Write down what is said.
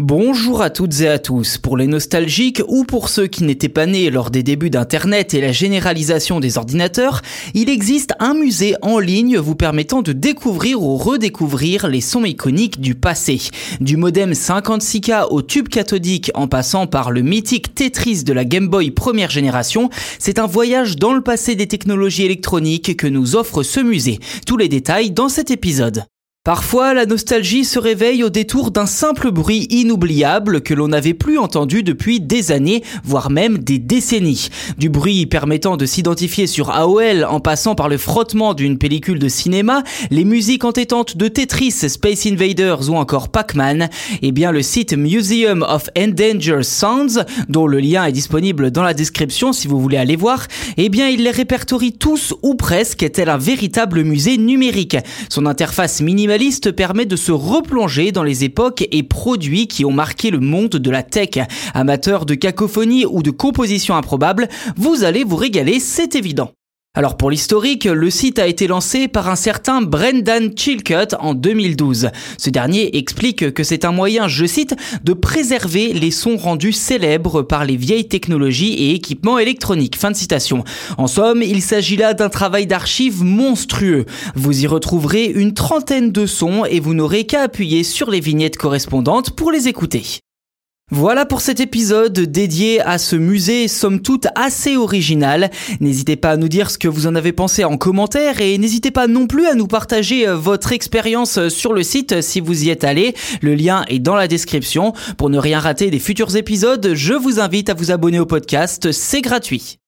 Bonjour à toutes et à tous. Pour les nostalgiques ou pour ceux qui n'étaient pas nés lors des débuts d'Internet et la généralisation des ordinateurs, il existe un musée en ligne vous permettant de découvrir ou redécouvrir les sons iconiques du passé. Du modem 56K au tube cathodique en passant par le mythique Tetris de la Game Boy première génération, c'est un voyage dans le passé des technologies électroniques que nous offre ce musée. Tous les détails dans cet épisode. Parfois, la nostalgie se réveille au détour d'un simple bruit inoubliable que l'on n'avait plus entendu depuis des années, voire même des décennies. Du bruit permettant de s'identifier sur AOL en passant par le frottement d'une pellicule de cinéma, les musiques entêtantes de Tetris, Space Invaders ou encore Pac-Man, eh bien le site Museum of Endangered Sounds, dont le lien est disponible dans la description si vous voulez aller voir, eh bien il les répertorie tous ou presque tel un véritable musée numérique. Son interface minimale liste permet de se replonger dans les époques et produits qui ont marqué le monde de la tech. Amateur de cacophonie ou de composition improbable, vous allez vous régaler, c'est évident. Alors pour l'historique, le site a été lancé par un certain Brendan Chilcutt en 2012. Ce dernier explique que c'est un moyen, je cite, de préserver les sons rendus célèbres par les vieilles technologies et équipements électroniques. Fin de citation. En somme, il s'agit là d'un travail d'archives monstrueux. Vous y retrouverez une trentaine de sons et vous n'aurez qu'à appuyer sur les vignettes correspondantes pour les écouter. Voilà pour cet épisode dédié à ce musée somme toute assez original. N'hésitez pas à nous dire ce que vous en avez pensé en commentaire et n'hésitez pas non plus à nous partager euh, votre expérience sur le site si vous y êtes allé. Le lien est dans la description. Pour ne rien rater des futurs épisodes, je vous invite à vous abonner au podcast, c'est gratuit.